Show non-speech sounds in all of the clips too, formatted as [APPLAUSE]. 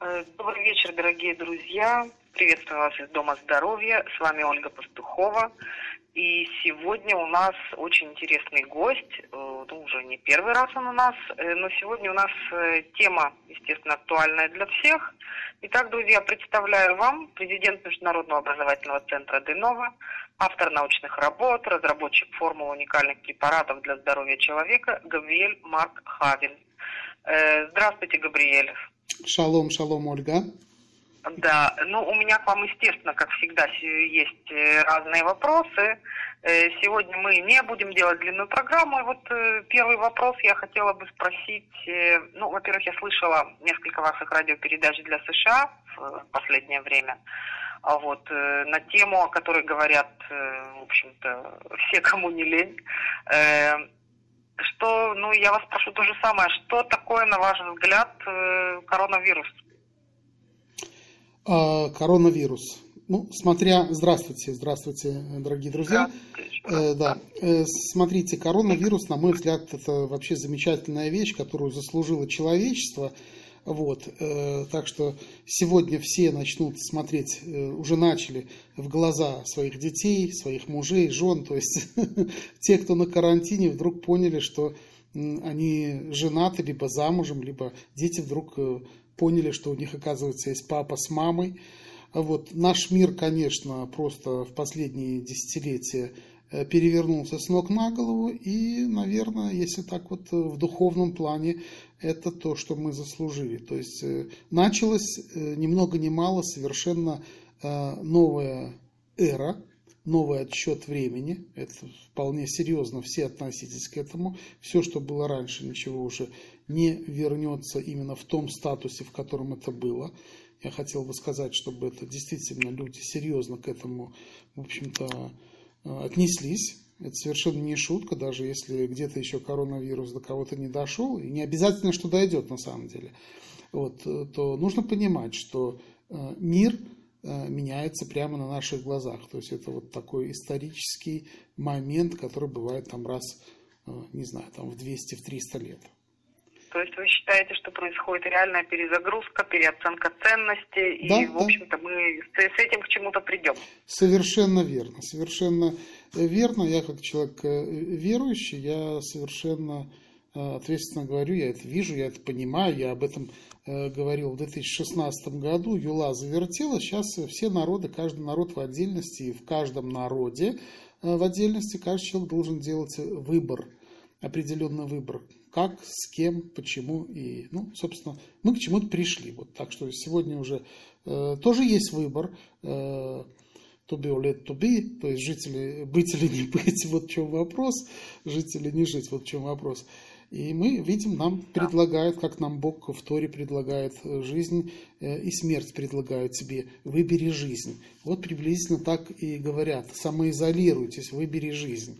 Э, добрый вечер, дорогие друзья. Приветствую вас из Дома здоровья. С вами Ольга Пастухова. И сегодня у нас очень интересный гость. Э, ну, уже не первый раз он у нас. Э, но сегодня у нас тема, естественно, актуальная для всех. Итак, друзья, представляю вам президент Международного образовательного центра Денова, автор научных работ, разработчик формул уникальных препаратов для здоровья человека Габриэль Марк Хавин. Здравствуйте, Габриэль. Шалом, шалом, Ольга. Да, ну у меня к вам, естественно, как всегда, есть э, разные вопросы. Э, сегодня мы не будем делать длинную программу. И вот э, первый вопрос я хотела бы спросить. Ну, во-первых, я слышала несколько ваших радиопередач для США в последнее время. А вот на тему, о которой говорят, в общем-то, [LAUGHS] все, кому не лень что, ну, я вас прошу то же самое, что такое, на ваш взгляд, э, коронавирус? А, коронавирус. Ну, смотря, здравствуйте, здравствуйте, дорогие друзья. Э, да, э, смотрите, коронавирус, на мой взгляд, это вообще замечательная вещь, которую заслужило человечество. Вот, э, так что сегодня все начнут смотреть, э, уже начали в глаза своих детей, своих мужей, жен. То есть [LAUGHS] те, кто на карантине, вдруг поняли, что они женаты, либо замужем, либо дети вдруг э, поняли, что у них, оказывается, есть папа с мамой. Вот. Наш мир, конечно, просто в последние десятилетия перевернулся с ног на голову, и, наверное, если так вот в духовном плане, это то, что мы заслужили. То есть э, началась ни много ни мало совершенно новая эра, новый отсчет времени. Это вполне серьезно, все относитесь к этому. Все, что было раньше, ничего уже не вернется именно в том статусе, в котором это было. Я хотел бы сказать, чтобы это действительно люди серьезно к этому, в общем-то, Э, отнеслись. Это совершенно не шутка, даже если где-то еще коронавирус до кого-то не дошел, и не обязательно, что дойдет на самом деле, вот, э, то нужно понимать, что э, мир меняется прямо на наших глазах. То есть это вот такой исторический момент, который бывает там раз, не знаю, там в 200-300 лет. То есть вы считаете, что происходит реальная перезагрузка, переоценка ценностей, да, и, в общем-то, мы с этим к чему-то придем? Совершенно верно, совершенно верно. Я как человек э, верующий, я совершенно э, ответственно говорю, я это вижу, я это понимаю, я об этом э, говорил в 2016 году, Юла завертела, сейчас все народы, каждый народ в отдельности, и в каждом народе в отдельности каждый человек должен делать выбор, определенный выбор, как, с кем, почему и, ну, собственно, мы к чему-то пришли. Вот так что сегодня уже э, тоже есть выбор. Э, to be or let to be, то есть жители, быть или не быть, вот в чем вопрос, жить или не жить, вот в чем вопрос. И мы видим, нам предлагают, как нам Бог в Торе предлагает э, жизнь э, и смерть предлагают тебе. Выбери жизнь. Вот приблизительно так и говорят. Самоизолируйтесь, выбери жизнь.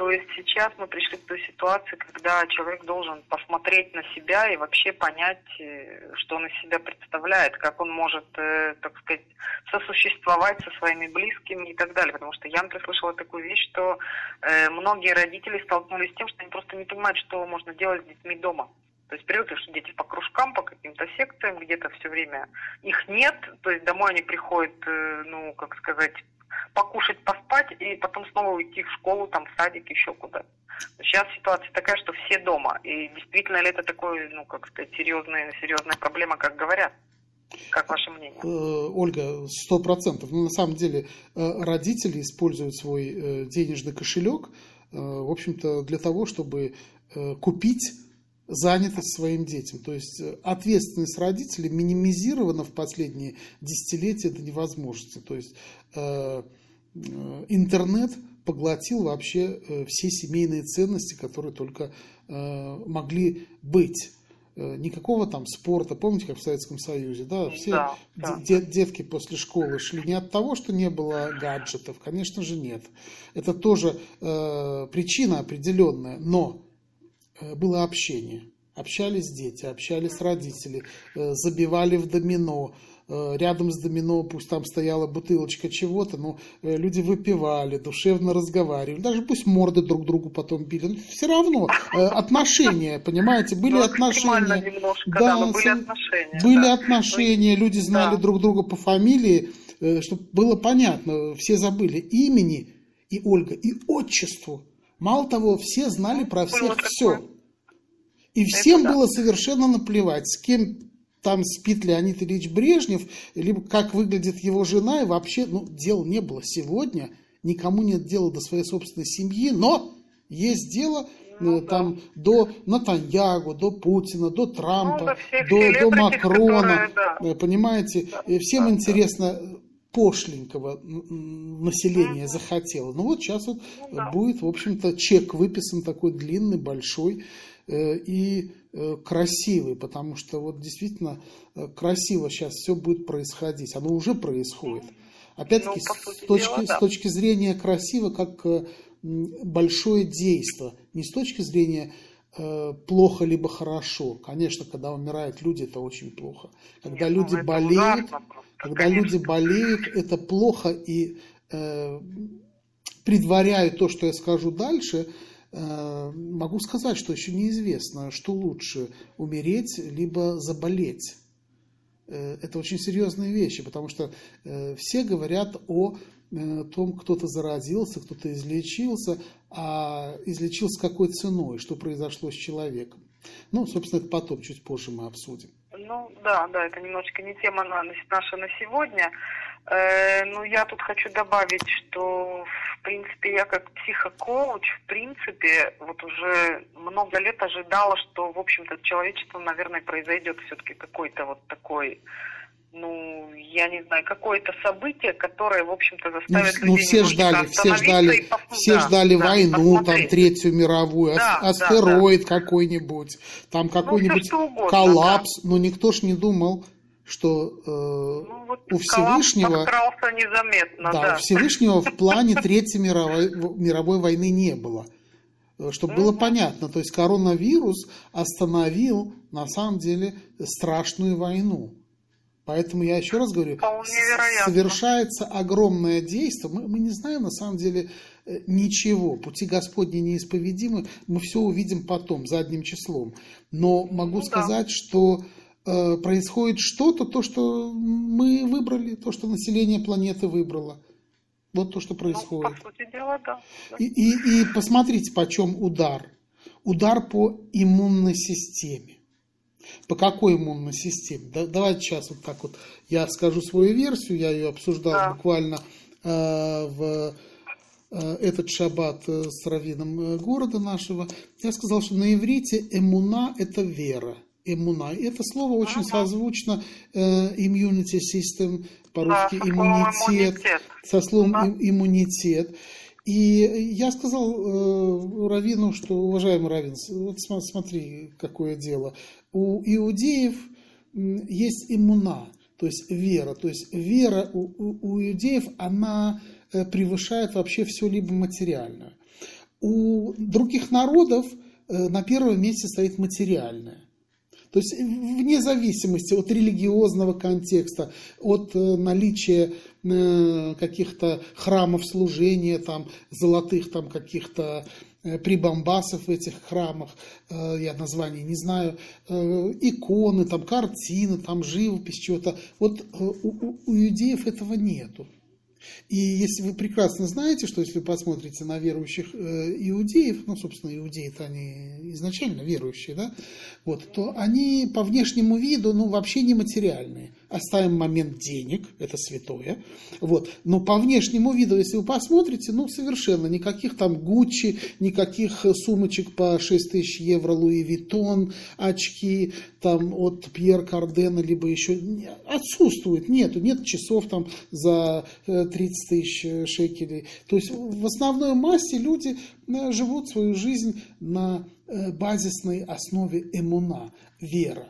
То есть сейчас мы пришли к той ситуации, когда человек должен посмотреть на себя и вообще понять, э, что он из себя представляет, как он может, э, так сказать, сосуществовать со своими близкими и так далее. Потому что я, например, слышала такую вещь, что э, многие родители столкнулись с тем, что они просто не понимают, что можно делать с детьми дома. То есть привыкли, что дети по кружкам, по каким-то секциям, где-то все время их нет. То есть домой они приходят, ну, как сказать, покушать, поспать и потом снова уйти в школу, там, в садик, еще куда-то. Сейчас ситуация такая, что все дома. И действительно ли это такое, ну, как сказать, серьезная, серьезная проблема, как говорят? Как ваше мнение? Э, Ольга, сто процентов. Ну, на самом деле, э, родители используют свой э, денежный кошелек, в общем-то, для того, чтобы купить занятость своим детям. То есть ответственность родителей минимизирована в последние десятилетия до невозможности. То есть Э, интернет поглотил вообще э, все семейные ценности, которые только э, могли быть. Никакого там спорта, помните, как в Советском Союзе, да, все да, да. Дет, детки после школы шли не от того, что не было гаджетов, конечно же нет. Это тоже э, причина определенная, но э, было общение. Общались дети, общались родители, э, забивали в домино, э, рядом с домино, пусть там стояла бутылочка чего-то, но э, люди выпивали, душевно разговаривали, даже пусть морды друг другу потом били, но все равно отношения, понимаете, были ну, отношения. Немножко, да, да были отношения. Были да. отношения, люди знали да. друг друга по фамилии, чтобы было понятно, все забыли имени и Ольга, и отчеству. Мало того, все знали про всех все. И всем было совершенно наплевать, с кем там спит Леонид Ильич Брежнев, либо как выглядит его жена, и вообще, ну, дел не было сегодня, никому нет дела до своей собственной семьи, но есть дело ну, э, там до Натаньягу, до Путина, до Трампа, ну, до, до Макрона, которые, да. Э, понимаете, да, всем да, интересно да. пошленького населения mm захотело. Ну вот сейчас вот ну, да. будет, в общем-то, чек выписан такой длинный, большой, Э, и э, красивый, потому что вот действительно э, красиво сейчас все будет происходить, оно уже происходит. Опять-таки, ну, с, точки, дела, да. с точки зрения красиво, как большое действие, не с точки зрения плохо либо хорошо. Конечно, когда умирают люди, это очень плохо. Когда Нет, люди ну, болеют, ужасно, когда конечно. люди болеют, это плохо и э, предваряю то, что я скажу дальше, Э, могу сказать, что еще неизвестно, что лучше, умереть либо заболеть. Э, это очень серьезные вещи, потому что э, все говорят о том, кто-то заразился, кто-то излечился, а излечился какой ценой, что произошло с человеком. Ну, собственно, это потом, чуть позже мы обсудим. Ну, да, да, это немножечко не тема наша на сегодня. Э, ну, я тут хочу добавить, что, в принципе, я как психокоуч, в принципе, вот уже много лет ожидала, что, в общем-то, человечество, наверное, произойдет все-таки какой-то вот такой ну, я не знаю, какое-то событие, которое, в общем-то, ну, заставит ну, людей ну, все ждали, все ждали, все да, ждали да, войну, посмотреть. там, Третью мировую, да, астероид да, да. какой-нибудь, там ну, какой-нибудь ну, коллапс, да. но никто ж не думал, что э, ну, вот у Всевышнего... незаметно, да, да. У Всевышнего в плане [LAUGHS] Третьей мировой, мировой войны не было. Э, чтобы было понятно, то есть коронавирус остановил на самом деле страшную войну. Поэтому я еще раз говорю, совершается огромное действие. Мы, мы не знаем на самом деле э, ничего. Пути Господни неисповедимы. Мы все увидим потом, задним числом. Но могу ну, сказать, да. что происходит что-то, то, что мы выбрали, то, что население планеты выбрало. Вот то, что происходит. Ну, по сути дела, да. И, и, и посмотрите, почем удар. Удар по иммунной системе. По какой иммунной системе? Да, давайте сейчас вот так вот я скажу свою версию, я ее обсуждал да. буквально э, в э, этот шаббат э, с раввином э, города нашего. Я сказал, что на иврите эмуна – это вера – иммуна. Это слово очень ага. созвучно э, immunity system, по-русски да, иммунитет, иммунитет, со словом да. иммунитет. И я сказал э, Равину, что, уважаемый Равин, вот смотри, какое дело. У иудеев есть иммуна, то есть вера. То есть вера у, у, у иудеев, она э, превышает вообще все либо материальное. У других народов э, на первом месте стоит материальное. То есть вне зависимости от религиозного контекста, от э, наличия э, каких-то храмов служения, там, золотых там каких-то э, прибамбасов в этих храмах, я названий не знаю, иконы, там, картины, там, живопись, чего-то. Вот у, у иудеев этого нету. И если вы прекрасно знаете, что если вы посмотрите на верующих э, иудеев, ну, собственно, иудеи-то они изначально верующие, да, вот, то они по внешнему виду, ну, вообще не материальные оставим момент денег, это святое, вот, но по внешнему виду, если вы посмотрите, ну, совершенно никаких там Гуччи, никаких сумочек по 6 тысяч евро Луи Виттон, очки там от Пьер Кардена, либо еще отсутствует, нету, нет часов там за 30 э, тысяч шекелей, то есть в основной массе люди э, живут свою жизнь на э, базисной основе эмуна, вера.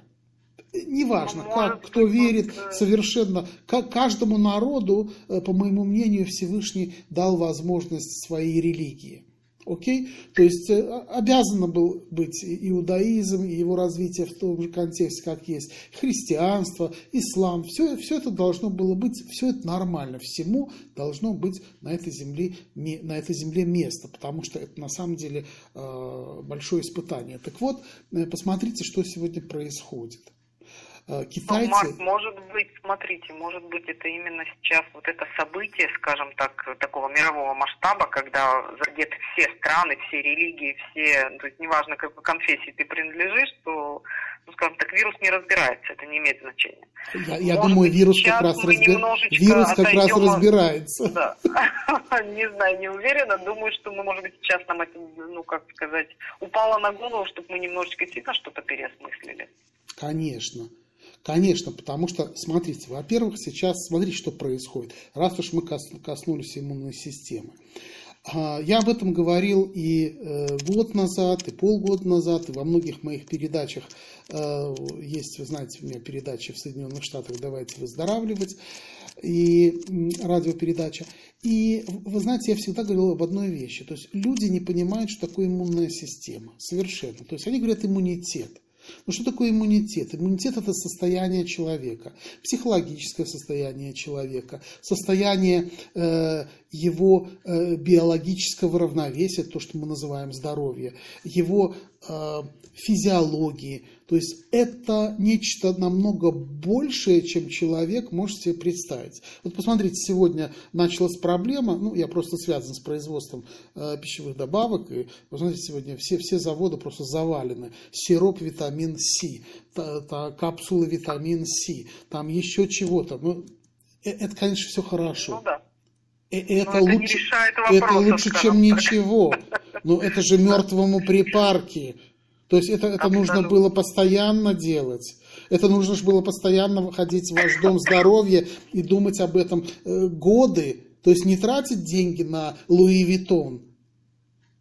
Неважно, как, кто верит совершенно. Как каждому народу, э, по моему мнению, Всевышний дал возможность своей религии. Окей? То есть э, обязано был быть иудаизм и его развитие в том же контексте, как есть христианство, ислам. Все, все это должно было быть, все это нормально. Всему должно быть на этой земле, на этой земле место, потому что это на самом деле э, большое испытание. Так вот, посмотрите, что сегодня происходит. Э, китайцы... Ну, Марк, может быть, смотрите, может быть, это именно сейчас вот это событие, скажем так, такого мирового масштаба, когда задеты все страны, все религии, все, то есть неважно, какой конфессии ты принадлежишь, то, ну, скажем так, вирус не разбирается, это не имеет значения. Я, я думаю, вирус как раз, разби... вирус как раз разбирается. Да. [LAUGHS] Не знаю, не уверена. Думаю, что мы, может быть, сейчас нам это, ну, как сказать, упало на голову, чтобы мы немножечко действительно что-то переосмыслили. Конечно. Конечно, потому что, смотрите, во-первых, сейчас смотрите, что происходит. Раз уж мы коснулись иммунной системы. А, я об этом говорил и э, год назад, и полгода назад, и во многих моих передачах. Э, есть, вы знаете, у меня передачи в Соединенных Штатах «Давайте выздоравливать» и радиопередача. И вы знаете, я всегда говорил об одной вещи. То есть люди не понимают, что такое иммунная система. Совершенно. То есть они говорят иммунитет. Ну что такое иммунитет? Иммунитет это состояние человека, психологическое состояние человека, состояние э, его э, биологического равновесия, то, что мы называем здоровье, его э, физиологии. То есть это нечто намного большее, чем человек может себе представить. Вот посмотрите, сегодня началась проблема, ну я просто связан с производством э, пищевых добавок, и знаете, сегодня все, все заводы просто завалены. Сироп витамин С, та, та, капсулы витамин С, там еще чего-то. Ну, э, это, конечно, все хорошо. Ну да. Э, это, это лучше, вопроса, это лучше, чем так. ничего. Но это же мертвому припарки. То есть это, это нужно было постоянно делать. Это нужно было постоянно выходить в ваш дом здоровья и думать об этом э, годы. То есть не тратить деньги на Луи Виттон.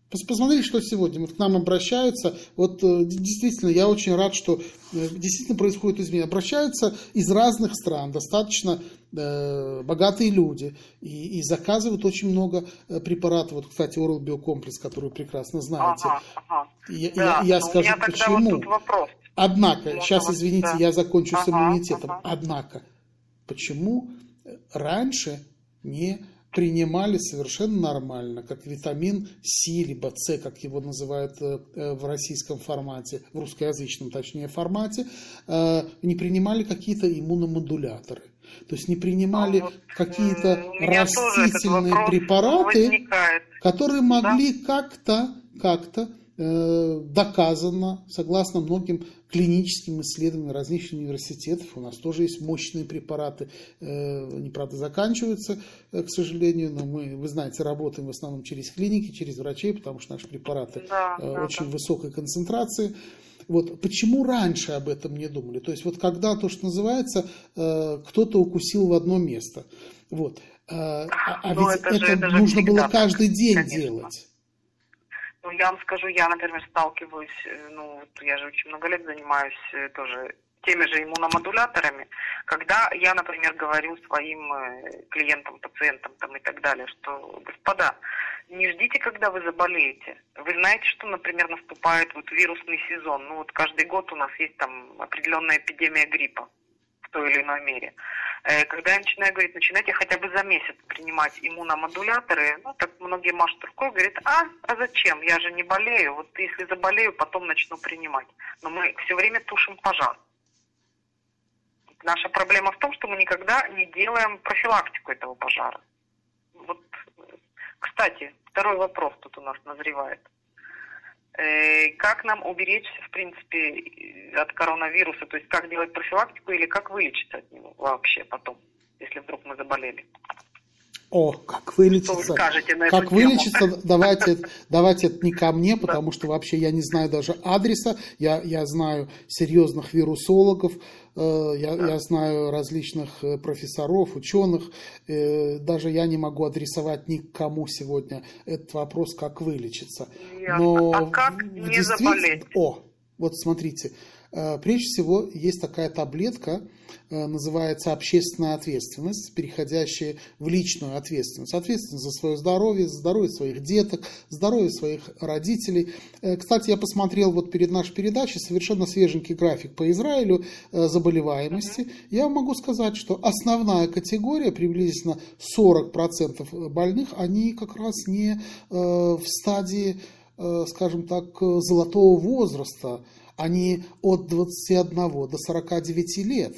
Посмотрите, что сегодня. Вот к нам обращаются. Вот э, действительно, я очень рад, что э, действительно происходит изменение. Обращаются из разных стран, достаточно э, богатые люди, и, и заказывают очень много э, препаратов. Вот, кстати, Oral Биокомплекс, который вы прекрасно знаете. Ага, ага. Я, да, я, я скажу, почему. Вот вопрос. Однако, Можно сейчас, извините, да. я закончу ага, с иммунитетом. Ага. Однако, почему раньше не принимали совершенно нормально, как витамин С, либо С, как его называют э, э, в российском формате, в русскоязычном точнее формате, э, не принимали какие-то иммуномодуляторы. То есть не принимали вот, какие-то растительные препараты, возникает. которые могли да? как-то как-то доказано, согласно многим клиническим исследованиям различных университетов, у нас тоже есть мощные препараты, э, они, правда, заканчиваются, э, к сожалению, но мы, вы знаете, работаем в основном через клиники, через врачей, потому что наши препараты да, очень да. высокой концентрации. Вот почему раньше об этом не думали? То есть вот когда то, что называется, кто-то укусил в одно место. Вот. А, а ведь это, это, это нужно было каждый день конечно. делать. Ну, я вам скажу, я, например, сталкиваюсь, э, ну, я же очень много лет занимаюсь э, тоже теми же иммуномодуляторами, когда я, например, говорю своим э, клиентам, пациентам там и так далее, что, господа, не ждите, когда вы заболеете. Вы знаете, что, например, наступает вот вирусный сезон. Ну вот каждый год у нас есть там определенная эпидемия гриппа в той или иной мере. Э, когда я начинаю говорить, начинайте хотя бы за месяц принимать иммуномодуляторы, ну, так многие машут рукой, говорят, а, а зачем, я же не болею, вот если заболею, потом начну принимать. Но мы все время тушим пожар. Наша проблема в том, что мы никогда не делаем профилактику этого пожара. Вот, кстати, второй вопрос тут у нас назревает. Э, как нам уберечься, в принципе, от коронавируса? То есть как делать профилактику или как вылечиться от него вообще потом, если вдруг мы заболели? О, как вылечиться. как вылечиться, давайте, давайте это не ко мне, потому что вообще я не знаю даже адреса. Я, я знаю серьезных вирусологов, я, я знаю различных э, профессоров, ученых. Э, даже я не могу адресовать никому сегодня этот вопрос, как вылечиться. Но а как не заболеть? О, вот смотрите, Э, прежде всего, есть такая таблетка, э, называется общественная ответственность, переходящая в личную ответственность. Ответственность за свое здоровье, за здоровье своих деток, здоровье своих родителей. Э, кстати, я посмотрел вот перед нашей передачей совершенно свеженький график по Израилю заболеваемости. Я могу сказать, что основная категория, приблизительно 40% больных, они как раз не в стадии, скажем так, золотого возраста, они от 21 до 49 лет.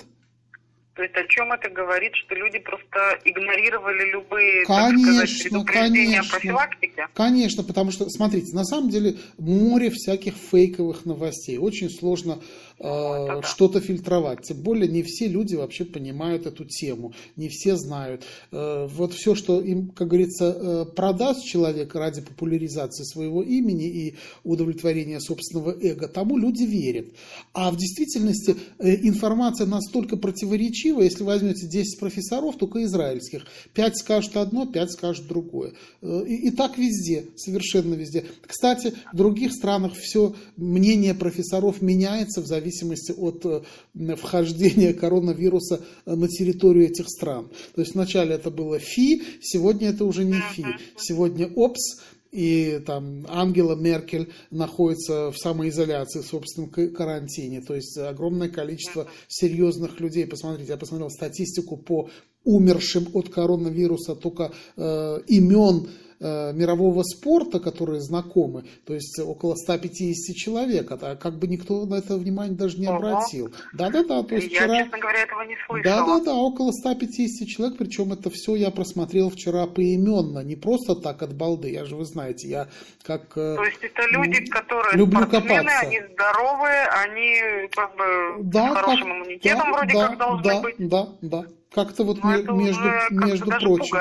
То есть о чем это говорит, что люди просто игнорировали любые конечно, так сказать, предупреждения конечно, профилактики? Конечно, потому что, смотрите, на самом деле море всяких фейковых новостей. Очень сложно э, что-то фильтровать. Тем более не все люди вообще понимают эту тему, не все знают. Э, вот все, что им, как говорится, э, продаст человек ради популяризации своего имени и удовлетворения собственного эго, тому люди верят. А в действительности информация настолько противоречива, если возьмете 10 профессоров, только израильских, 5 скажут одно, 5 скажут другое. И, и так везде, совершенно везде. Кстати, в других странах все мнение профессоров меняется в зависимости зависимости от э, вхождения коронавируса э, на территорию этих стран. То есть вначале это было ФИ, сегодня это уже не ФИ. Сегодня ОПС, и там Ангела Меркель находится в самоизоляции, в собственном карантине. То есть огромное количество серьезных людей. Посмотрите, я посмотрел статистику по умершим от коронавируса, только э, имен мирового спорта, которые знакомы, то есть около 150 человек, а как бы никто на это внимание даже не обратил. Да-да-да, то есть я, вчера... честно говоря, этого не слышала. Да-да-да, около 150 человек, причем это все я просмотрел вчера поименно, не просто так от балды, я же вы знаете, я как... Э, то есть это люди, которые люблю копаться. они здоровые, они как бы да, с хорошим как, иммунитетом да, вроде да, как должны да, быть. Да, да, как-то вот ну, между, между прочим.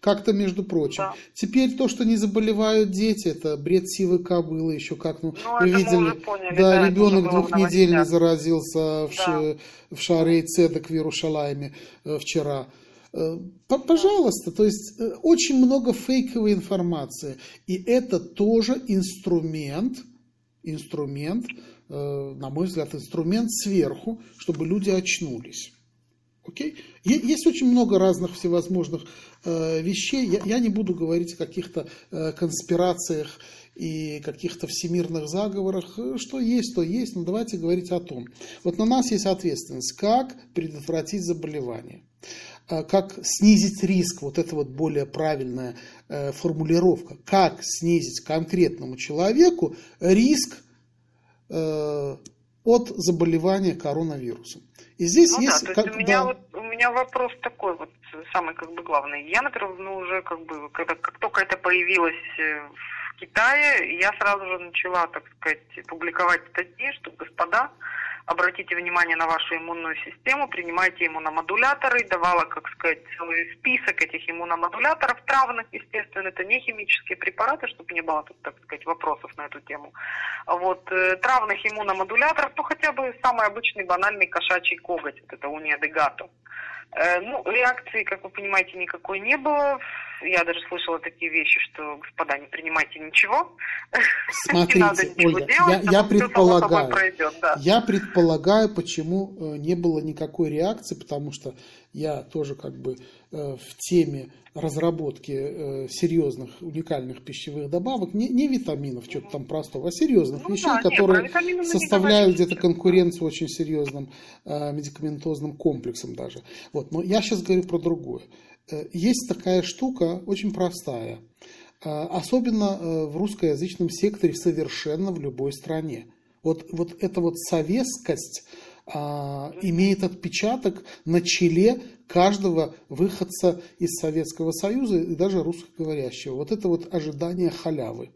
Как-то между прочим. Да. Теперь то, что не заболевают дети, это бред сивы кобылы, еще как, ну, ну вы видели, поняли, да, да, ребенок двухнедельный заразился в, да. в Шаре и Цедок в Иерушалайме э, вчера. Э, пожалуйста, то есть э, очень много фейковой информации. И это тоже инструмент, инструмент, на мой взгляд, инструмент сверху, чтобы люди очнулись. Окей? Есть очень много разных всевозможных э, вещей. Я, я не буду говорить о каких-то э, конспирациях и каких-то всемирных заговорах. Что есть, то есть. Но давайте говорить о том. Вот на нас есть ответственность. Как предотвратить заболевание? Э, как снизить риск, вот это вот более правильная э, формулировка, как снизить конкретному человеку риск э, от заболевания коронавирусом. И здесь ну, есть... Да, как, у, меня да. вот, у меня вопрос такой вот, самый как бы главный. Я, например, ну уже как бы, когда, как только это появилось э, в Китае, я сразу же начала, так сказать, публиковать статьи, что, господа, обратите внимание на вашу иммунную систему, принимайте иммуномодуляторы, давала, как сказать, целый список этих иммуномодуляторов травных, естественно, это не химические препараты, чтобы не было тут, так сказать, вопросов на эту тему. Вот, э, травных иммуномодуляторов, ну, хотя бы самый обычный банальный кошачий коготь, вот это. Э, ну, реакции, как вы понимаете, никакой не было. Я даже слышала такие вещи, что, господа, не принимайте ничего. [LAUGHS] Смотрите, не надо ничего Ольга, делать, я, я предполагаю, пройдет, да. я предполагаю, почему э, не было никакой реакции, потому что я тоже как бы э, в теме разработки э, серьезных уникальных пищевых добавок, не, не витаминов, что-то там простого, а серьезных ну, вещей, да, которые нет, составляют где-то конкуренцию очень серьезным э, медикаментозным комплексом даже. Вот, но я сейчас говорю про другое. Есть такая штука очень простая, особенно в русскоязычном секторе совершенно в любой стране. Вот, вот эта вот советскость, а, имеет отпечаток на челе каждого выходца из Советского Союза и даже русскоговорящего. Вот это вот ожидание халявы.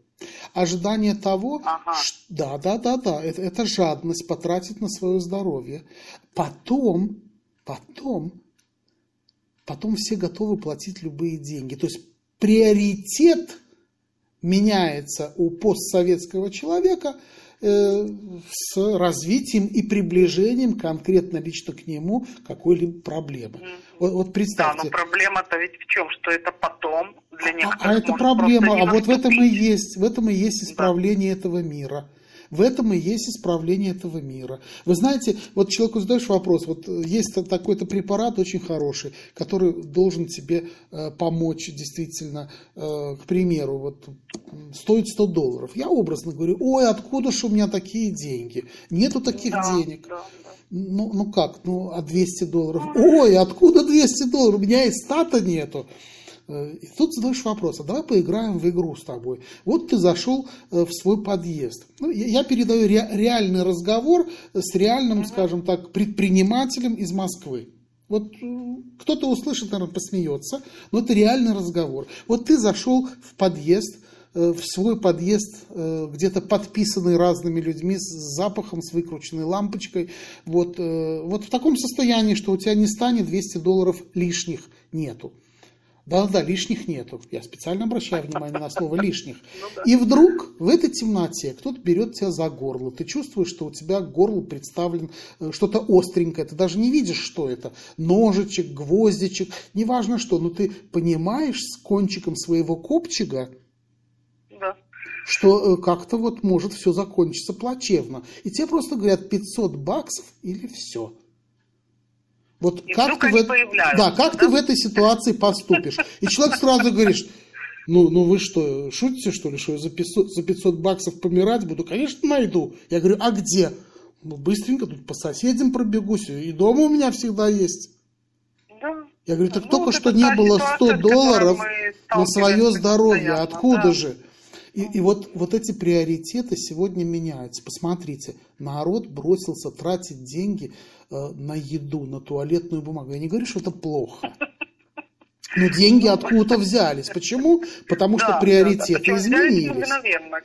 Ожидание того, ага. что, да, да, да, да, это, это жадность потратить на свое здоровье. Потом, потом, потом все готовы платить любые деньги. То есть приоритет меняется у постсоветского человека – с развитием и приближением конкретно лично к нему какой-либо проблемы. Вот, вот представьте. Да, но проблема-то ведь в чем, что это потом для некоторых. А, а это проблема, а вот в этом и есть, в этом и есть исправление да. этого мира. В этом и есть исправление этого мира. Вы знаете, вот человеку задаешь вопрос, вот есть такой-то препарат очень хороший, который должен тебе э, помочь действительно, э, к примеру, вот стоит 100 долларов. Я образно говорю, ой, откуда же у меня такие деньги? Нету таких да, денег. Да, да. Ну, ну как, ну, а 200 долларов? Ой, откуда 200 долларов? У меня и стата нету. Э, и тут задаешь вопрос, а давай поиграем в игру с тобой. Вот ты зашел э, в свой подъезд. Ну, я передаю ре, реальный разговор с реальным, скажем так, предпринимателем из Москвы. Вот э, кто-то услышит, наверное, посмеется, но это реальный разговор. Вот ты зашел в подъезд, в свой подъезд, где-то подписанный разными людьми, с запахом, с выкрученной лампочкой. Вот, вот в таком состоянии, что у тебя не станет 200 долларов лишних, нету. Да-да, лишних нету. Я специально обращаю внимание на слово лишних. [LAUGHS] Ну И вдруг в этой темноте кто-то берет тебя за горло. Ты чувствуешь, что у тебя горло представлен э, что-то остренькое. Ты даже не видишь, что это. Ножичек, гвоздичек, неважно что. Но ты понимаешь с кончиком своего копчика, что э, как-то вот может все закончиться плачевно. И тебе просто говорят 500 баксов или все. Вот и как ты, в... да, как да? ты в этой ситуации поступишь? И человек сразу говоришь, ну, ну вы что, шутите, что ли, что я за 500, за 500 баксов помирать буду? Конечно, найду. Я говорю, а где? Ну, быстренько тут по соседям пробегусь, и дома у меня всегда есть. Да. Я говорю, так ну, только что не было 100 долларов на свое здоровье, откуда да. же? И, и вот, вот эти приоритеты сегодня меняются. Посмотрите, народ бросился тратить деньги на еду, на туалетную бумагу. Я не говорю, что это плохо. Но деньги откуда-то взялись. Почему? Потому что да, приоритеты да, да. изменились.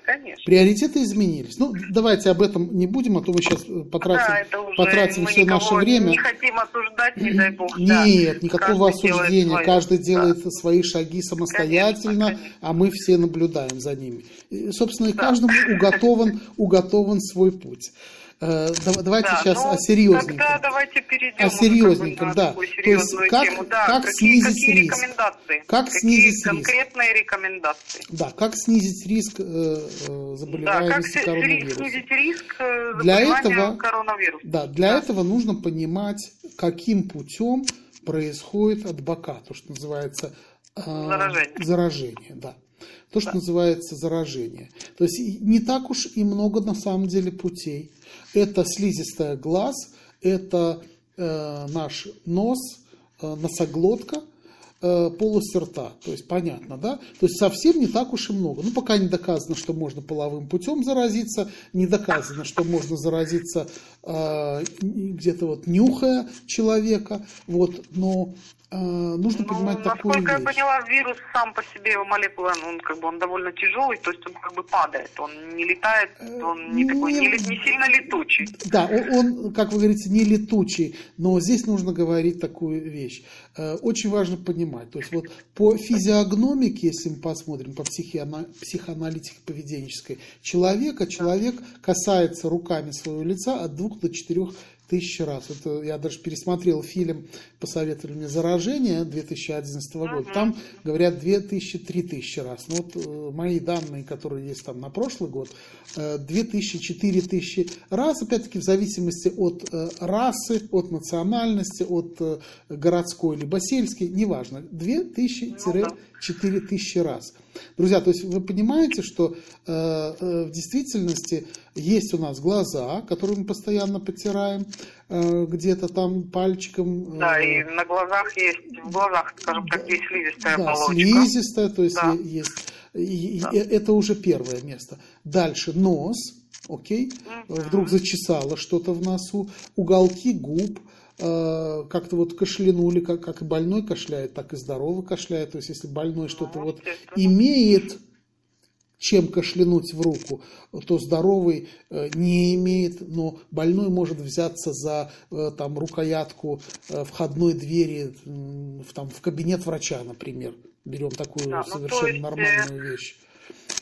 конечно. Приоритеты изменились. Ну, давайте об этом не будем, а то мы сейчас э, потратим, да, потратим все наше время. Не хотим осуждать, не дай бог. Нет, да. никакого Каждый осуждения. Делает Каждый да. делает свои шаги самостоятельно, конечно, конечно. а мы все наблюдаем за ними. И, собственно, и каждому уготован, уготован свой путь. Э, давайте да, сейчас ну, о серьезненьком. Тогда давайте перейдем о серьезненьком, да. То есть как, тему. Да, как какие, снизить какие риск? Рекомендации? Как какие снизить конкретные риск? рекомендации? Да, как снизить риск э, э заболеваемости да, как коронавирусом? снизить риск э, для этого, коронавируса? Да, для да. этого нужно понимать, каким путем происходит от бока, то, что называется э, заражение. заражение, да то, что да. называется заражение. То есть не так уж и много на самом деле путей. Это слизистая глаз, это э, наш нос, э, носоглотка, э, полость рта. То есть понятно, да? То есть совсем не так уж и много. Ну, пока не доказано, что можно половым путем заразиться, не доказано, что можно заразиться э, где-то вот нюхая человека, вот, но Э, нужно ну, понимать такую Насколько вещь. я поняла, вирус сам по себе, его молекула, он как бы он довольно тяжелый, то есть он как бы падает, он не летает, он не, не такой, не, не сильно летучий. Да, он, он, как вы говорите, не летучий, но здесь нужно говорить такую вещь. Э, очень важно понимать, то есть вот по физиогномике, если мы посмотрим, по психоаналитике поведенческой человека, человек касается руками своего лица от двух до четырех тысячи раз. Это я даже пересмотрел фильм, посоветовали мне «Заражение» 2011 года. Там говорят 2000-3000 раз. Но вот э, мои данные, которые есть там на прошлый год, 2000-4000 э, раз, опять-таки в зависимости от э, расы, от национальности, от городской либо сельской, неважно. 2000-4000 раз. Друзья, то есть вы понимаете, что э, э, в действительности есть у нас глаза, которые мы постоянно потираем, э, где-то там пальчиком. Э, да, и на глазах есть, в глазах, скажем так, есть слизистая да, оболочка. слизистая, то есть да. есть. И, да. и это уже первое место. Дальше нос, окей, угу. вдруг зачесало что-то в носу, уголки губ, Э, как-то вот кашлянули, как, как и больной кашляет, так и здоровый кашляет. То есть, если больной что-то вот имеет, чем кашлянуть в руку, то здоровый э, не имеет, но больной может взяться за э, там, рукоятку входной двери в, там, в кабинет врача, например. Берем такую да, ну, совершенно есть... нормальную вещь.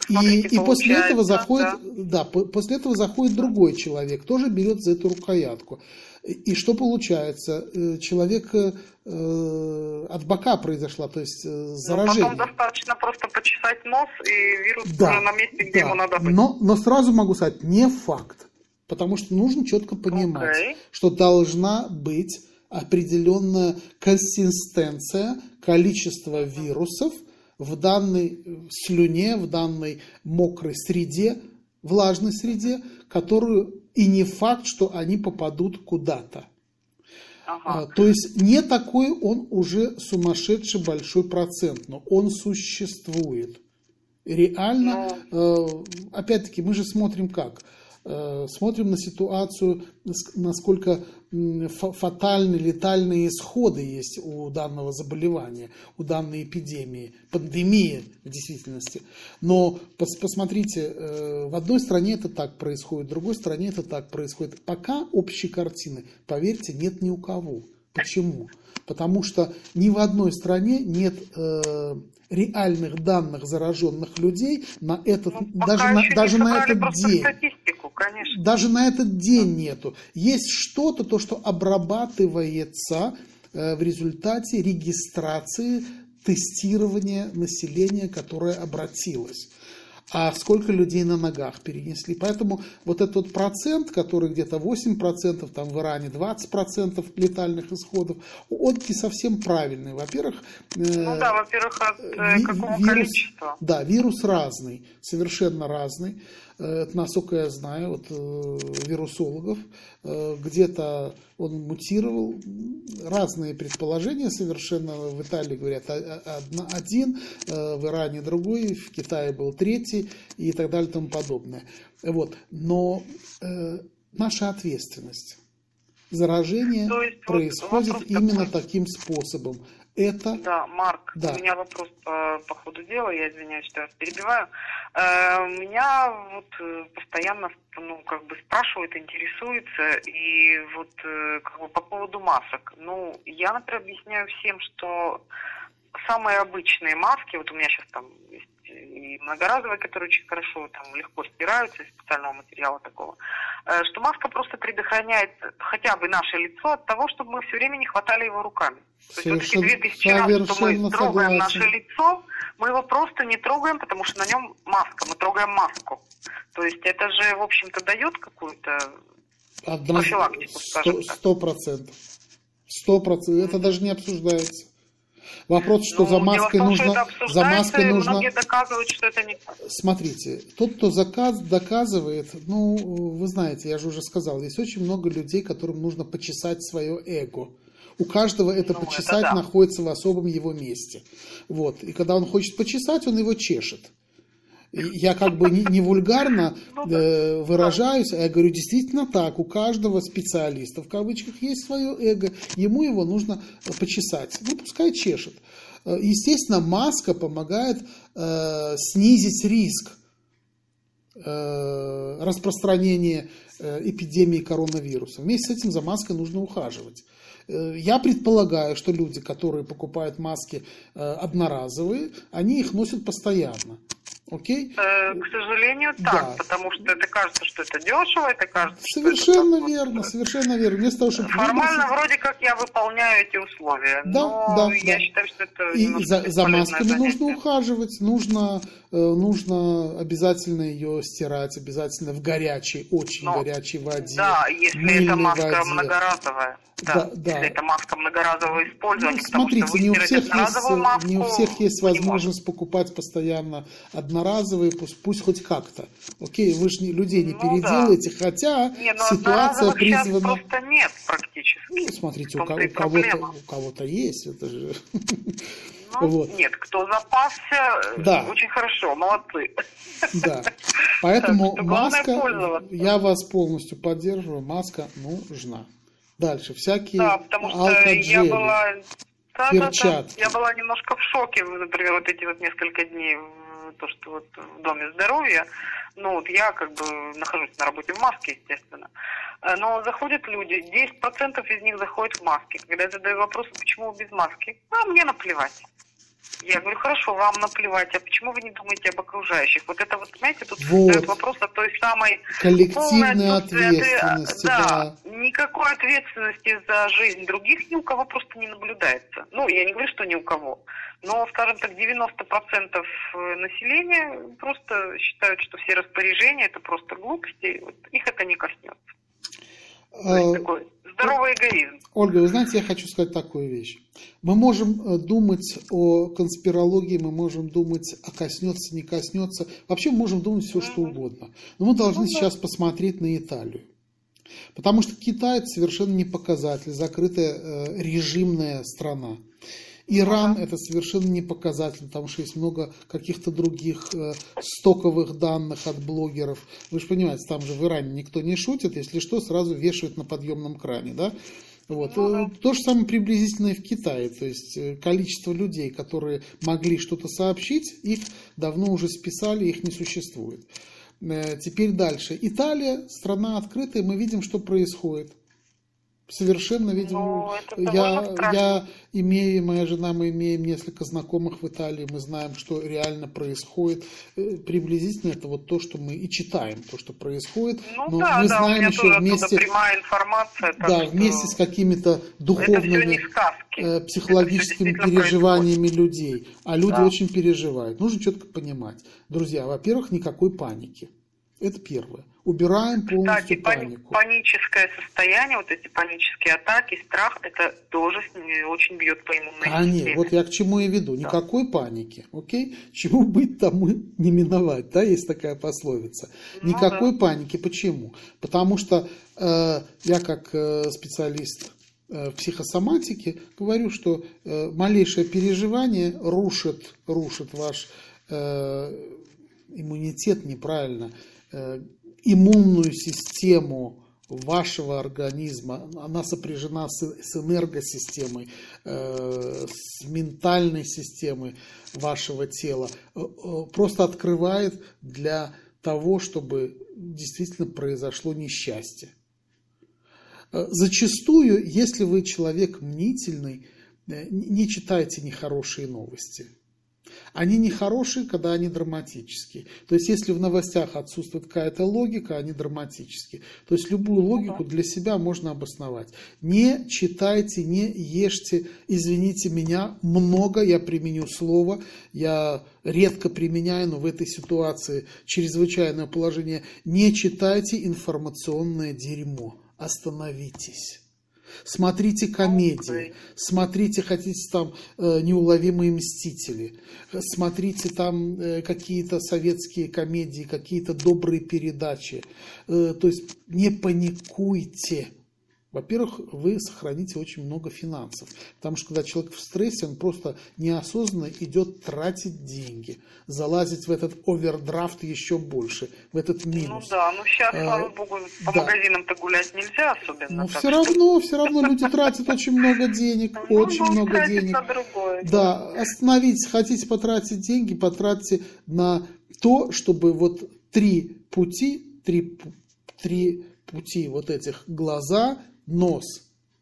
Смотрите, и, и после этого заходит, да. да, после этого заходит другой человек, тоже берет за эту рукоятку. И что получается? Э, человек э, от бока произошла, то есть э, заражение. Ну, потом достаточно просто почесать нос, и вирус да, на месте, где да. ему надо быть. Но, но сразу могу сказать, не факт. Потому что нужно четко понимать, okay. что должна быть определенная консистенция, количество вирусов в данной слюне, в данной мокрой среде, влажной среде, которую и не факт, что они попадут куда-то. Ага. А, то есть не такой он уже сумасшедший большой процент, но он существует. Реально, ну... э, опять-таки, мы же смотрим как – смотрим на ситуацию, насколько фатальные, летальные исходы есть у данного заболевания, у данной эпидемии, пандемии в действительности. Но посмотрите, э, в одной стране это так происходит, в другой стране это так происходит. Пока общей картины, поверьте, нет ни у кого. Почему? Потому что ни в одной стране нет э, реальных данных зараженных людей на этот, ну, даже, на, даже на этот день. Конечно. Даже на этот день нету. Есть что-то, то, что обрабатывается э, в результате регистрации тестирования населения, которое обратилось а сколько людей на ногах перенесли. Поэтому вот этот вот процент, который где-то 8%, там в Иране 20% летальных исходов, он не совсем правильный. Во-первых... Э, ну да, во-первых, от э, ви- какого вирус, количества? Да, вирус разный, совершенно разный. Э, насколько я знаю, вот, вирусологов, где-то он мутировал, разные предположения совершенно, в Италии говорят один, в Иране другой, в Китае был третий и так далее и тому подобное. Вот. Но э, наша ответственность. Заражение происходит вот именно таким способом это... Да, Марк, да. у меня вопрос по, по ходу дела, я извиняюсь, что я вас перебиваю. Э, меня вот э, постоянно, ну, как бы спрашивают, интересуются, и вот э, как бы по поводу масок. Ну, я, например, объясняю всем, что самые обычные маски, вот у меня сейчас там есть и многоразовые, которые очень хорошо, там легко стираются из специального материала такого, э, что маска просто предохраняет хотя бы наше лицо от того, чтобы мы все время не хватали его руками. То есть вот эти 2000 раз, что мы трогаем наше лицо, мы его просто не трогаем, потому что на нем маска, мы трогаем маску. То есть это же, в общем-то, дает какую-то профилактику, скажем так. Сто процентов. Сто процентов. Это даже не обсуждается. Вопрос, что ну, за маской том, нужно... За маской нужно... доказывают, что это не Смотрите, тот, кто заказ, доказывает, ну, вы знаете, я же уже сказал, есть очень много людей, которым нужно почесать свое эго. У каждого это ну, почесать это да. находится в особом его месте. Вот. И когда он хочет почесать, он его чешет я как бы не, не вульгарно [LAUGHS] ну э, выражаюсь, а я говорю действительно так, у каждого специалиста в кавычках есть свое эго, ему его нужно почесать, ну пускай чешет. Э, естественно, маска помогает э, снизить риск э, распространения э, эпидемии коронавируса. Вместе с этим за маской нужно ухаживать. Э, я предполагаю, что люди, которые покупают маски одноразовые, они их носят постоянно. Окей? Э, к сожалению, так, да. потому что это кажется, что это дешево, это кажется, совершенно что это верно, вот, совершенно верно. Вместо того, чтобы формально выбросить... вроде как я выполняю эти условия, да, но да, я да. считаю, что это и за, за масками занятие. нужно ухаживать, нужно э, нужно обязательно ее стирать, обязательно в горячей, очень но, горячей воде. Да, если это маска воде. многоразовая. Да, да, это маска многоразового использования, ну, смотрите, что не у, всех есть, маску, не у всех есть возможность покупать постоянно одноразовые, пусть, пусть хоть как-то. Окей, вы же людей не ну, переделаете, да. хотя не, ну, ситуация призвана... просто нет практически. Ну, смотрите, у, у кого-то, у кого-то есть, это же... Ну, [LAUGHS] вот. Нет, кто запасся, да. очень хорошо, молодцы. Да, [LAUGHS] поэтому маска, я вас полностью поддерживаю, маска нужна. Дальше, всякие Да, потому что я была... Да, перчатки. Да, да. Я была немножко в шоке, например, вот эти вот несколько дней, то, что вот в Доме здоровья, ну вот я как бы нахожусь на работе в маске, естественно, э, но заходят люди, 10% из них заходят в маске. Когда я задаю вопрос, почему без маски, а мне наплевать. Я говорю, хорошо, вам наплевать, а почему вы не думаете об окружающих? Вот это вот, знаете, тут вот. встает вопрос о той самой... Коллективной ответственности, да, да. Никакой ответственности за жизнь других ни у кого просто не наблюдается. Ну, я не говорю, что ни у кого. Но, скажем так, 90% э, населения просто считают, что все распоряжения это просто глупости, вот их это не коснется. То есть а, такой здоровый эгоизм. Ольга, вы знаете, я хочу сказать такую вещь. Мы можем э, думать о конспирологии, мы можем думать, а коснется, не коснется. Вообще мы можем думать все, что угодно. Но мы должны ну, сейчас посмотреть на Италию. Потому что Китай это совершенно не показатель, закрытая э, режимная страна. Иран это совершенно не показатель, потому что есть много каких-то других э, стоковых данных от блогеров. Вы же понимаете, там же в Иране никто не шутит, если что, сразу вешают на подъемном кране, да? Вот. Ну, да. То же самое приблизительно и в Китае. То есть э, количество людей, которые могли что-то сообщить, их давно уже списали, их не существует. Э, теперь дальше. Италия, страна открытая, мы видим, что происходит. Совершенно, видимо, ну, я, я имею, моя жена, мы имеем несколько знакомых в Италии, мы знаем, что реально происходит. Э, приблизительно это вот то, что мы и читаем, то, что происходит. Ну, Но да, мы да, знаем еще вместе, прямая информация. Да, вместе с какими-то духовными, э, психологическими переживаниями происходит. людей. А люди да. очень переживают. Нужно четко понимать. Друзья, во-первых, никакой паники. Это первое. Убираем полностью Кстати, панику. паническое состояние, вот эти панические атаки, страх, это тоже очень бьет по иммунной а системе. Нет, вот я к чему и веду. Никакой да. паники, окей? Чему быть, тому не миновать, да, есть такая пословица. Ну, Никакой да. паники. Почему? Потому что э, я как э, специалист э, в психосоматике говорю, что э, малейшее переживание рушит, рушит ваш э, иммунитет неправильно иммунную систему вашего организма, она сопряжена с, с энергосистемой, э, с ментальной системой вашего тела, э, просто открывает для того, чтобы действительно произошло несчастье. Зачастую, если вы человек мнительный, не читайте нехорошие новости – они не хорошие, когда они драматические. То есть, если в новостях отсутствует какая-то логика, они драматические. То есть, любую логику для себя можно обосновать. Не читайте, не ешьте, извините меня, много я применю слово, я редко применяю, но в этой ситуации чрезвычайное положение. Не читайте информационное дерьмо. Остановитесь. Смотрите комедии, смотрите, хотите там э, неуловимые мстители, смотрите там э, какие-то советские комедии, какие-то добрые передачи. Э, то есть не паникуйте во-первых, вы сохраните очень много финансов, потому что когда человек в стрессе, он просто неосознанно идет тратить деньги, залазить в этот овердрафт еще больше, в этот ну минус. Ну да, ну сейчас, а, слава богу, по да. магазинам-то гулять нельзя особенно. Но все что... равно, все равно люди тратят очень много денег, ну, очень ну, много денег. Да, остановитесь, хотите потратить деньги, потратьте на то, чтобы вот три пути, три, три пути вот этих глаза, нос,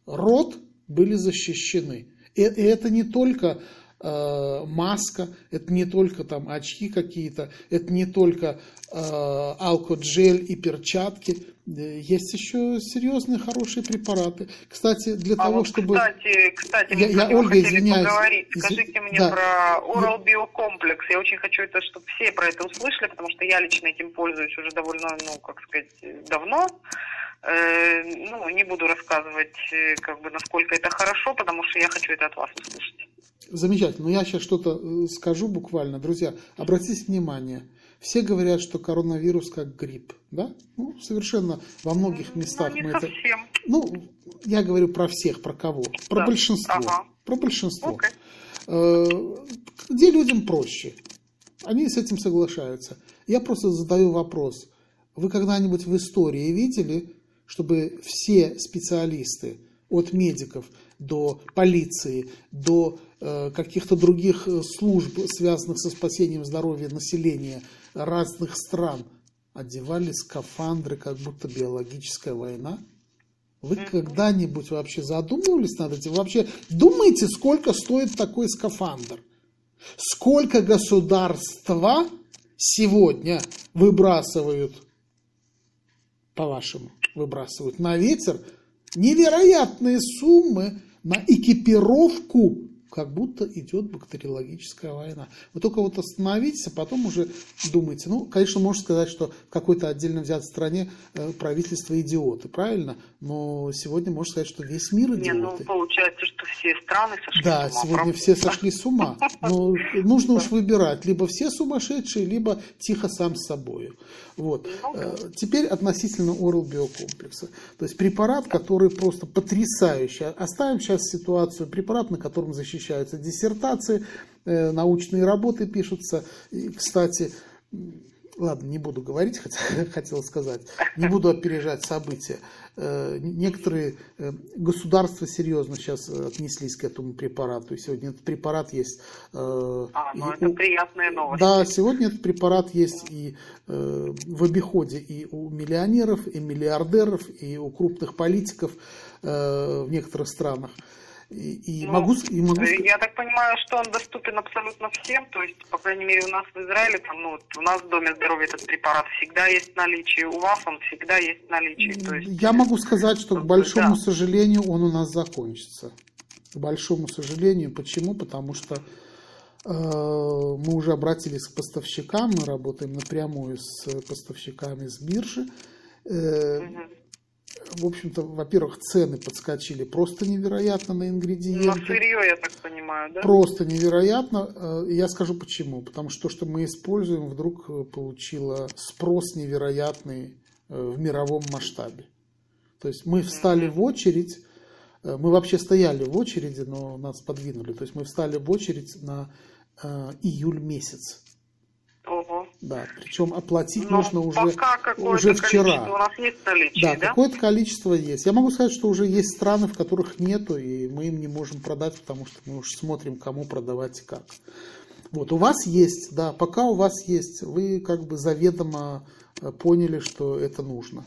рот были защищены. И, и это не только э, маска, это не только там очки какие-то, это не только э, алкоджель и перчатки. Есть еще серьезные хорошие препараты. Кстати, для а того, вот, чтобы... Кстати, кстати, я, я Ольга, извиняюсь. Поговорить. Скажите мне да. про Oral Biocomплекс. Я очень хочу это, чтобы все про это услышали, потому что я лично этим пользуюсь уже довольно, ну, как сказать, давно. Э, ну, не буду рассказывать, э, как бы, насколько это хорошо, потому что я хочу это от вас услышать. Замечательно. Но я сейчас что-то э, скажу буквально. Друзья, обратите внимание. Все говорят, что коронавирус как грипп, да? Ну, совершенно во многих ну, местах ну, мы совсем. это... Ну, я говорю про всех, про кого? Про да. большинство. Ага. Про большинство. Okay. Где людям проще? Они с этим соглашаются. Я просто задаю вопрос. Вы когда-нибудь в истории видели чтобы все специалисты, от медиков до полиции, до э, каких-то других э, служб, связанных со спасением здоровья населения разных стран, одевали скафандры, как будто биологическая война? Вы когда-нибудь вообще задумывались над этим? Вообще думаете, сколько стоит такой скафандр? Сколько государства сегодня выбрасывают, по-вашему, выбрасывают на ветер невероятные суммы на экипировку как будто идет бактериологическая война. Вы только вот остановитесь, а потом уже думайте. Ну, конечно, можно сказать, что в какой-то отдельно взятой стране э, правительство идиоты, правильно? Но сегодня можно сказать, что весь мир идиоты. Не, ну, получается, что все страны сошли да, с ума. Да, сегодня все сошли с ума. Но нужно уж выбирать. Либо все сумасшедшие, либо тихо сам с собой. Вот. Ну э, теперь относительно орал биокомплекса. То есть препарат, который просто потрясающий. Оставим сейчас ситуацию. Препарат, на котором защищаются диссертации, э, научные работы пишутся. И, кстати, ладно, не буду говорить, хотя [LAUGHS] хотел сказать, не буду опережать события. Э, некоторые э, государства серьезно сейчас отнеслись к этому препарату. И сегодня этот препарат есть. А, ну это у... приятная новость. Да, сегодня этот препарат есть и в обиходе и у миллионеров, и миллиардеров, и у крупных политиков в некоторых странах. И, ну, могу, и могу... Я так понимаю, что он доступен абсолютно всем, то есть, по крайней мере, у нас в Израиле, там, ну, у нас в Доме здоровья этот препарат всегда есть в наличии, у вас он всегда есть в наличии. То есть, Я могу сказать, что, к большому да. сожалению, он у нас закончится. К большому сожалению. Почему? Потому что э, мы уже обратились к поставщикам, мы работаем напрямую с поставщиками с биржи. Э, угу в общем-то, во-первых, цены подскочили просто невероятно на ингредиенты. На сырье, я так понимаю, да? Просто невероятно. Э, я скажу почему. Потому что то, что мы используем, вдруг э, получило спрос невероятный э, в мировом масштабе. То есть мы встали в очередь, мы вообще стояли в очереди, но нас подвинули. То есть мы встали в очередь на июль месяц. Да, причем оплатить Но нужно уже, уже вчера. У нас есть наличие, да, да? какое-то количество есть. Я могу сказать, что уже есть страны, в которых нету, и мы им не можем продать, потому что мы уже смотрим, кому продавать и как. Вот, у вас есть, да, пока у вас есть, вы как бы заведомо э, поняли, что это нужно.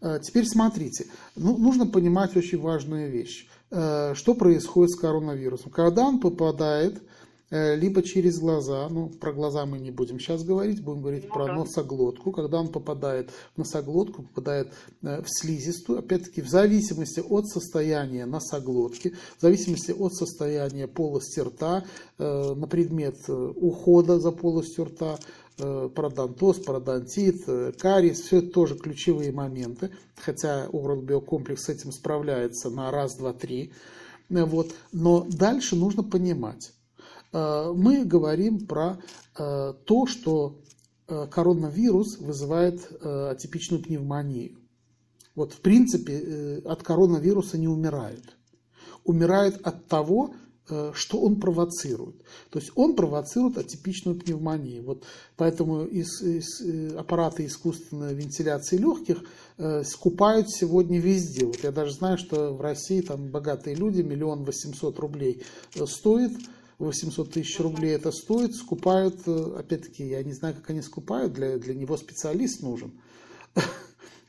Э, теперь смотрите, ну, нужно понимать очень важную вещь. Э, что происходит с коронавирусом? Когда он попадает либо через глаза, ну, про глаза мы не будем сейчас говорить, будем говорить ну, про да. носоглотку, когда он попадает в носоглотку, попадает э, в слизистую, опять-таки в зависимости от состояния носоглотки, в зависимости от состояния полости рта, э, на предмет ухода за полостью рта, пародонтоз, пародонтит, кариес, все это тоже ключевые моменты, хотя Oral биокомплекс с этим справляется на раз, два, три. Вот. Но дальше нужно понимать, Э, мы говорим про э, то, что э, коронавирус вызывает атипичную пневмонию. Вот в принципе от коронавируса не умирают. Умирают от того, что он провоцирует. То есть он провоцирует атипичную пневмонию. Вот поэтому из, из, аппараты искусственной вентиляции легких э, скупают сегодня везде. Вот я даже знаю, что в России там богатые люди, миллион восемьсот рублей стоит 800 тысяч рублей это стоит, скупают, э, опять-таки, я не знаю, как они скупают, для, для него специалист нужен. [LAUGHS]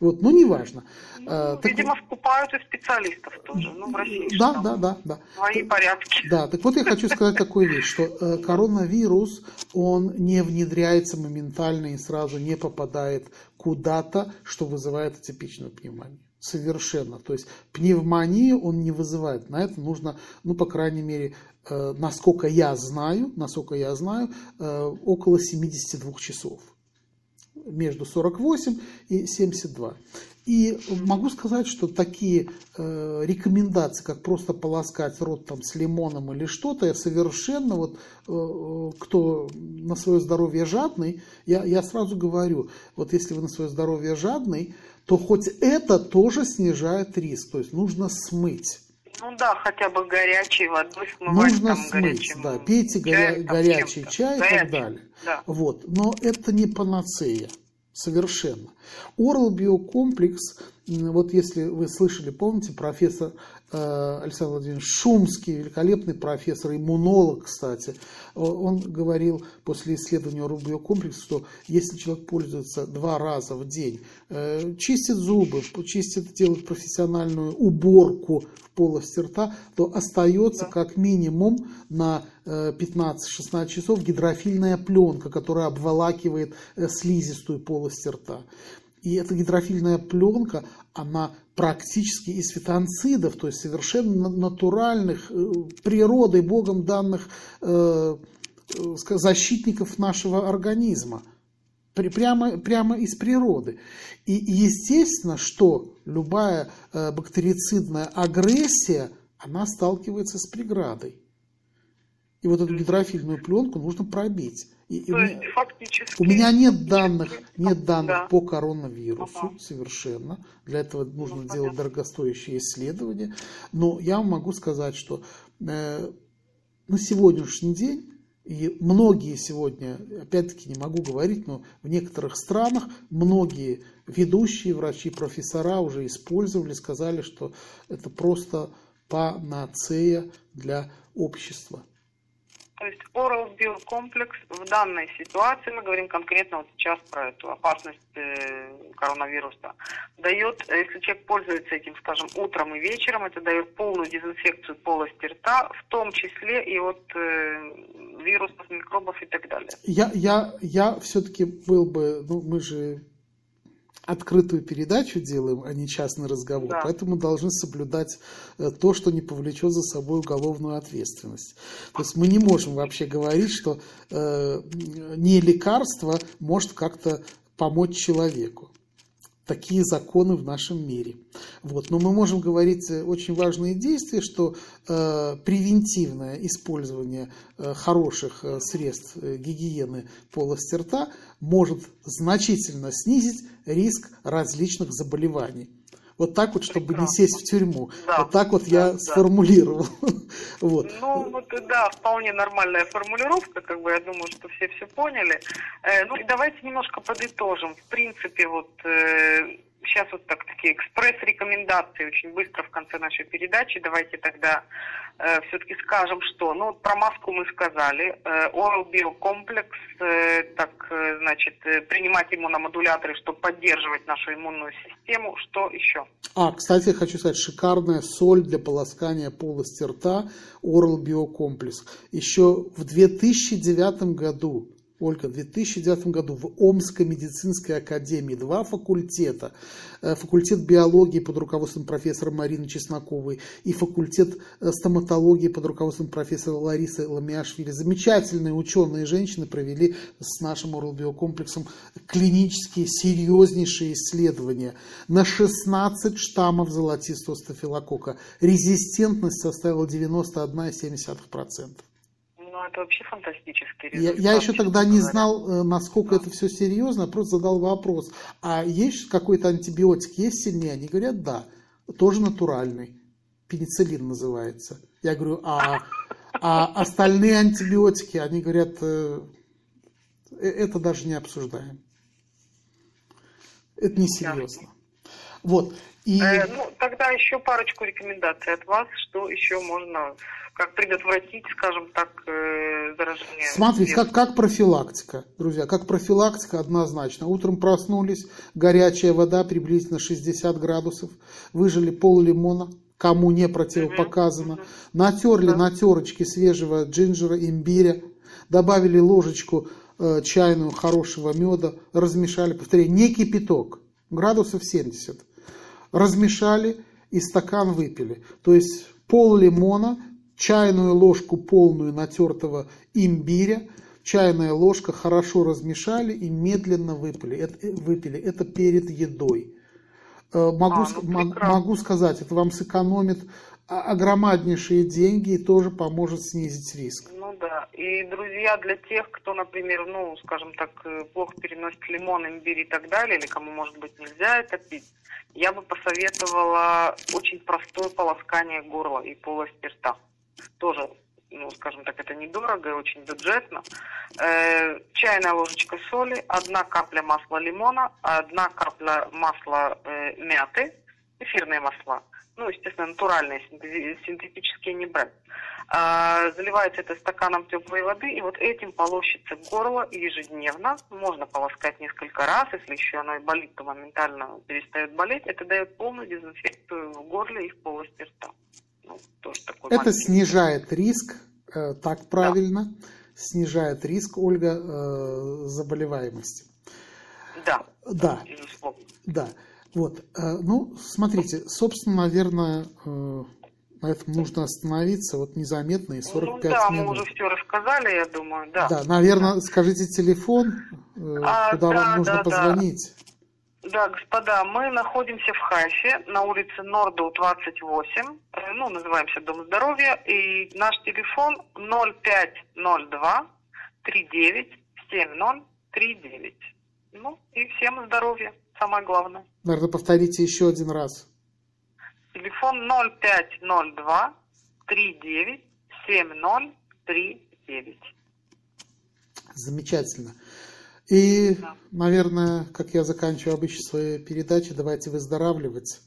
Вот, ну, неважно. Ну, а, видимо, так, скупают и специалистов тоже, ну, в России. Да, да, да, да. Свои порядки. Да, так вот я хочу сказать такую вещь, что э, коронавирус, он не внедряется моментально и сразу не попадает куда-то, что вызывает атипичную пневмонию совершенно. То есть пневмонию он не вызывает. На это нужно, ну, по крайней мере, э, насколько я знаю, насколько я знаю, э, около 72 часов. Между 48 и 72. И могу сказать, что такие э, рекомендации, как просто полоскать рот там, с лимоном или что-то, я совершенно, вот, э, кто на свое здоровье жадный, я, я сразу говорю, вот если вы на свое здоровье жадный, то хоть это тоже снижает риск. То есть нужно смыть. Ну да, хотя бы горячей водой смывать. Нужно там, смыть, горячим да. Пейте чай, горя... горячий чай горячий, и так далее. Да. Вот. Но это не панацея. Совершенно. Oral биокомплекс, вот если вы слышали, помните, профессор Александр Владимирович Шумский, великолепный профессор, иммунолог, кстати, он говорил после исследования рубиокомплекса, что если человек пользуется два раза в день, э, чистит зубы, чистит, делает профессиональную уборку в полости рта, то остается как минимум на 15-16 э, часов гидрофильная пленка, которая обволакивает слизистую полость рта. И эта гидрофильная пленка, она практически из фитонцидов, то есть совершенно натуральных, э, природой, Богом данных э, э защитников нашего организма. Прямо, прямо из природы. И естественно, что любая бактерицидная агрессия, она сталкивается с преградой. И вот эту гидрофильную пленку нужно пробить. И, То есть, меня, фактически... У меня нет данных, нет данных да. по коронавирусу ага. совершенно. Для этого нужно ну, делать дорогостоящие исследования. Но я могу сказать, что э, на сегодняшний день и многие сегодня, опять-таки не могу говорить, но в некоторых странах многие ведущие врачи, профессора уже использовали, сказали, что это просто панацея для общества. То есть Oral биокомплекс в данной ситуации, мы говорим конкретно вот сейчас про эту опасность э, коронавируса, дает, если человек пользуется этим, скажем, утром и вечером, это дает полную дезинфекцию полости рта, в том числе и от э, вирусов, микробов и так далее. Я, я, я все-таки был бы, ну мы же открытую передачу делаем, а не частный разговор. Да. Поэтому должны соблюдать э, то, что не повлечет за собой уголовную ответственность. То есть мы не можем вообще говорить, что э, не лекарство может как-то помочь человеку такие законы в нашем мире. Вот. Но мы можем говорить э, очень важные действия, что э, превентивное использование э, хороших э, средств э, гигиены полости рта может значительно снизить риск различных заболеваний. Вот так вот, чтобы Прекрасно. не сесть в тюрьму. Да. Вот так вот да, я да. сформулировал. [LAUGHS] вот. Ну, вот, да, вполне нормальная формулировка, как бы я думаю, что все все поняли. Э, ну, давайте немножко подытожим. В принципе, вот э, сейчас вот так такие экспресс-рекомендации очень быстро в конце нашей передачи. Давайте тогда э, все-таки скажем, что. Ну, вот про маску мы сказали. Э, Oral биокомплекс, э, так, э, значит, э, принимать иммуномодуляторы, чтобы поддерживать нашу иммунную систему. Что еще? А, кстати, хочу сказать, шикарная соль для полоскания полости рта Oral биокомплекс. Еще в 2009 году Ольга, в 2009 году в Омской медицинской академии два факультета, э, факультет биологии под руководством профессора Марины Чесноковой и факультет э, стоматологии под руководством профессора Ларисы Ламиашвили, замечательные ученые женщины провели с нашим оралбиокомплексом клинические серьезнейшие исследования. На 16 штаммов золотистого стафилокока. Резистентность составила 91,7% это вообще фантастический результат. Я, я еще тогда не знал, э, насколько да. это все серьезно, просто задал вопрос. А есть какой-то антибиотик, есть сильнее? Они говорят, да, тоже натуральный. Пенициллин называется. Я говорю, а, а остальные антибиотики, они говорят, э, э, это даже не обсуждаем. Это не серьезно. Вот. И... Э, ну, тогда еще парочку рекомендаций от вас, что еще можно как предотвратить, скажем так, э, заражение. Смотрите, как, как профилактика, друзья, как профилактика однозначно. Утром проснулись, горячая вода приблизительно 60 градусов, выжили пол лимона, кому не противопоказано, угу, угу. натерли да. на терочке свежего джинджера, имбиря, добавили ложечку э, чайную хорошего меда, размешали, повторяю, не кипяток, градусов 70, размешали и стакан выпили. То есть пол лимона, чайную ложку полную натертого имбиря, чайная ложка хорошо размешали и медленно выпили. Это, выпили. Это перед едой. Э, могу, а, ну, могу сказать, это вам сэкономит огромнейшие деньги и тоже поможет снизить риск. Ну да. И, друзья, для тех, кто, например, ну, скажем так, э, плохо переносит лимон, имбирь и так далее, или кому, может быть, нельзя это пить, я бы посоветовала очень простое полоскание горла и полости рта тоже, ну, скажем так, это недорого и очень бюджетно. Э, чайная ложечка соли, одна капля масла лимона, одна капля масла э, мяты, эфирные масла, ну, естественно, натуральные, синтетические не брать. А, заливается это стаканом теплой воды, и вот этим полощется горло ежедневно. Можно полоскать несколько раз, если еще оно и болит, то моментально перестает болеть. Это дает полную дезинфекцию в горле и в полости рта. Ну, тоже такой это маленький. снижает риск, э, так правильно, да. снижает риск, Ольга, э, заболеваемости. Да. Да. Безусловно. Да. Вот, э, ну, смотрите, собственно, наверное, на этом нужно остановиться, вот незаметно и 45 ну, да, минут. мы уже все рассказали, я думаю, да. Да, наверное, скажите телефон, а, куда да, вам нужно да, позвонить. Да. Да, господа, мы находимся в Хайфе, на улице Норду, 28, ну, называемся Дом здоровья, и наш телефон 0502 39 70 39. Ну, и всем здоровья самое главное. Наверное, повторите еще один раз. Телефон 0502 39 7039. Замечательно. И, да. наверное, как я заканчиваю обычно свои передачи, давайте выздоравливать.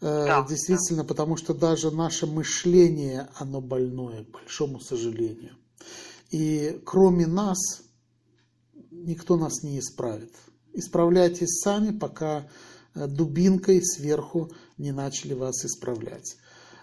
Э, да, Действительно, да. потому что даже наше мышление, оно больное, к большому сожалению. И кроме нас, никто нас не исправит. Исправляйтесь сами, пока э, дубинкой сверху не начали вас исправлять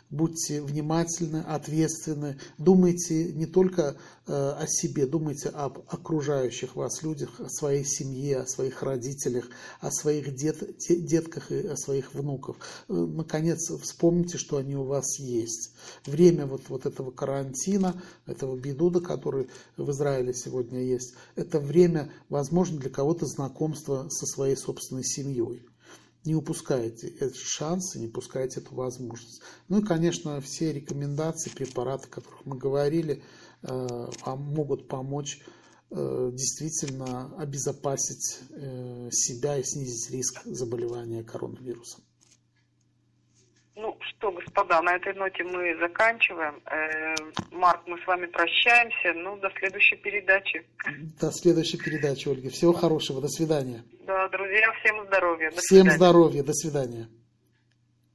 будьте внимательны, ответственны, думайте не только э, о себе, думайте об окружающих вас людях, о своей семье, о своих родителях, о своих дет, детках и о своих внуках. Э, наконец, вспомните, что они у вас есть. Время вот, вот этого карантина, этого бедуда, который в Израиле сегодня есть, это время, возможно, для кого-то знакомства со своей собственной семьей не упускайте этот шанс и не упускайте эту возможность. Ну и, конечно, все рекомендации, препараты, о которых мы говорили, э, вам могут помочь э, действительно обезопасить э, себя и снизить риск заболевания коронавирусом. Ну что, господа, на этой ноте мы заканчиваем. Марк, мы с вами прощаемся. Ну, до следующей передачи. До следующей передачи, Ольга. Всего хорошего. До свидания. Да, друзья, всем здоровья. До всем свидания. здоровья. До свидания.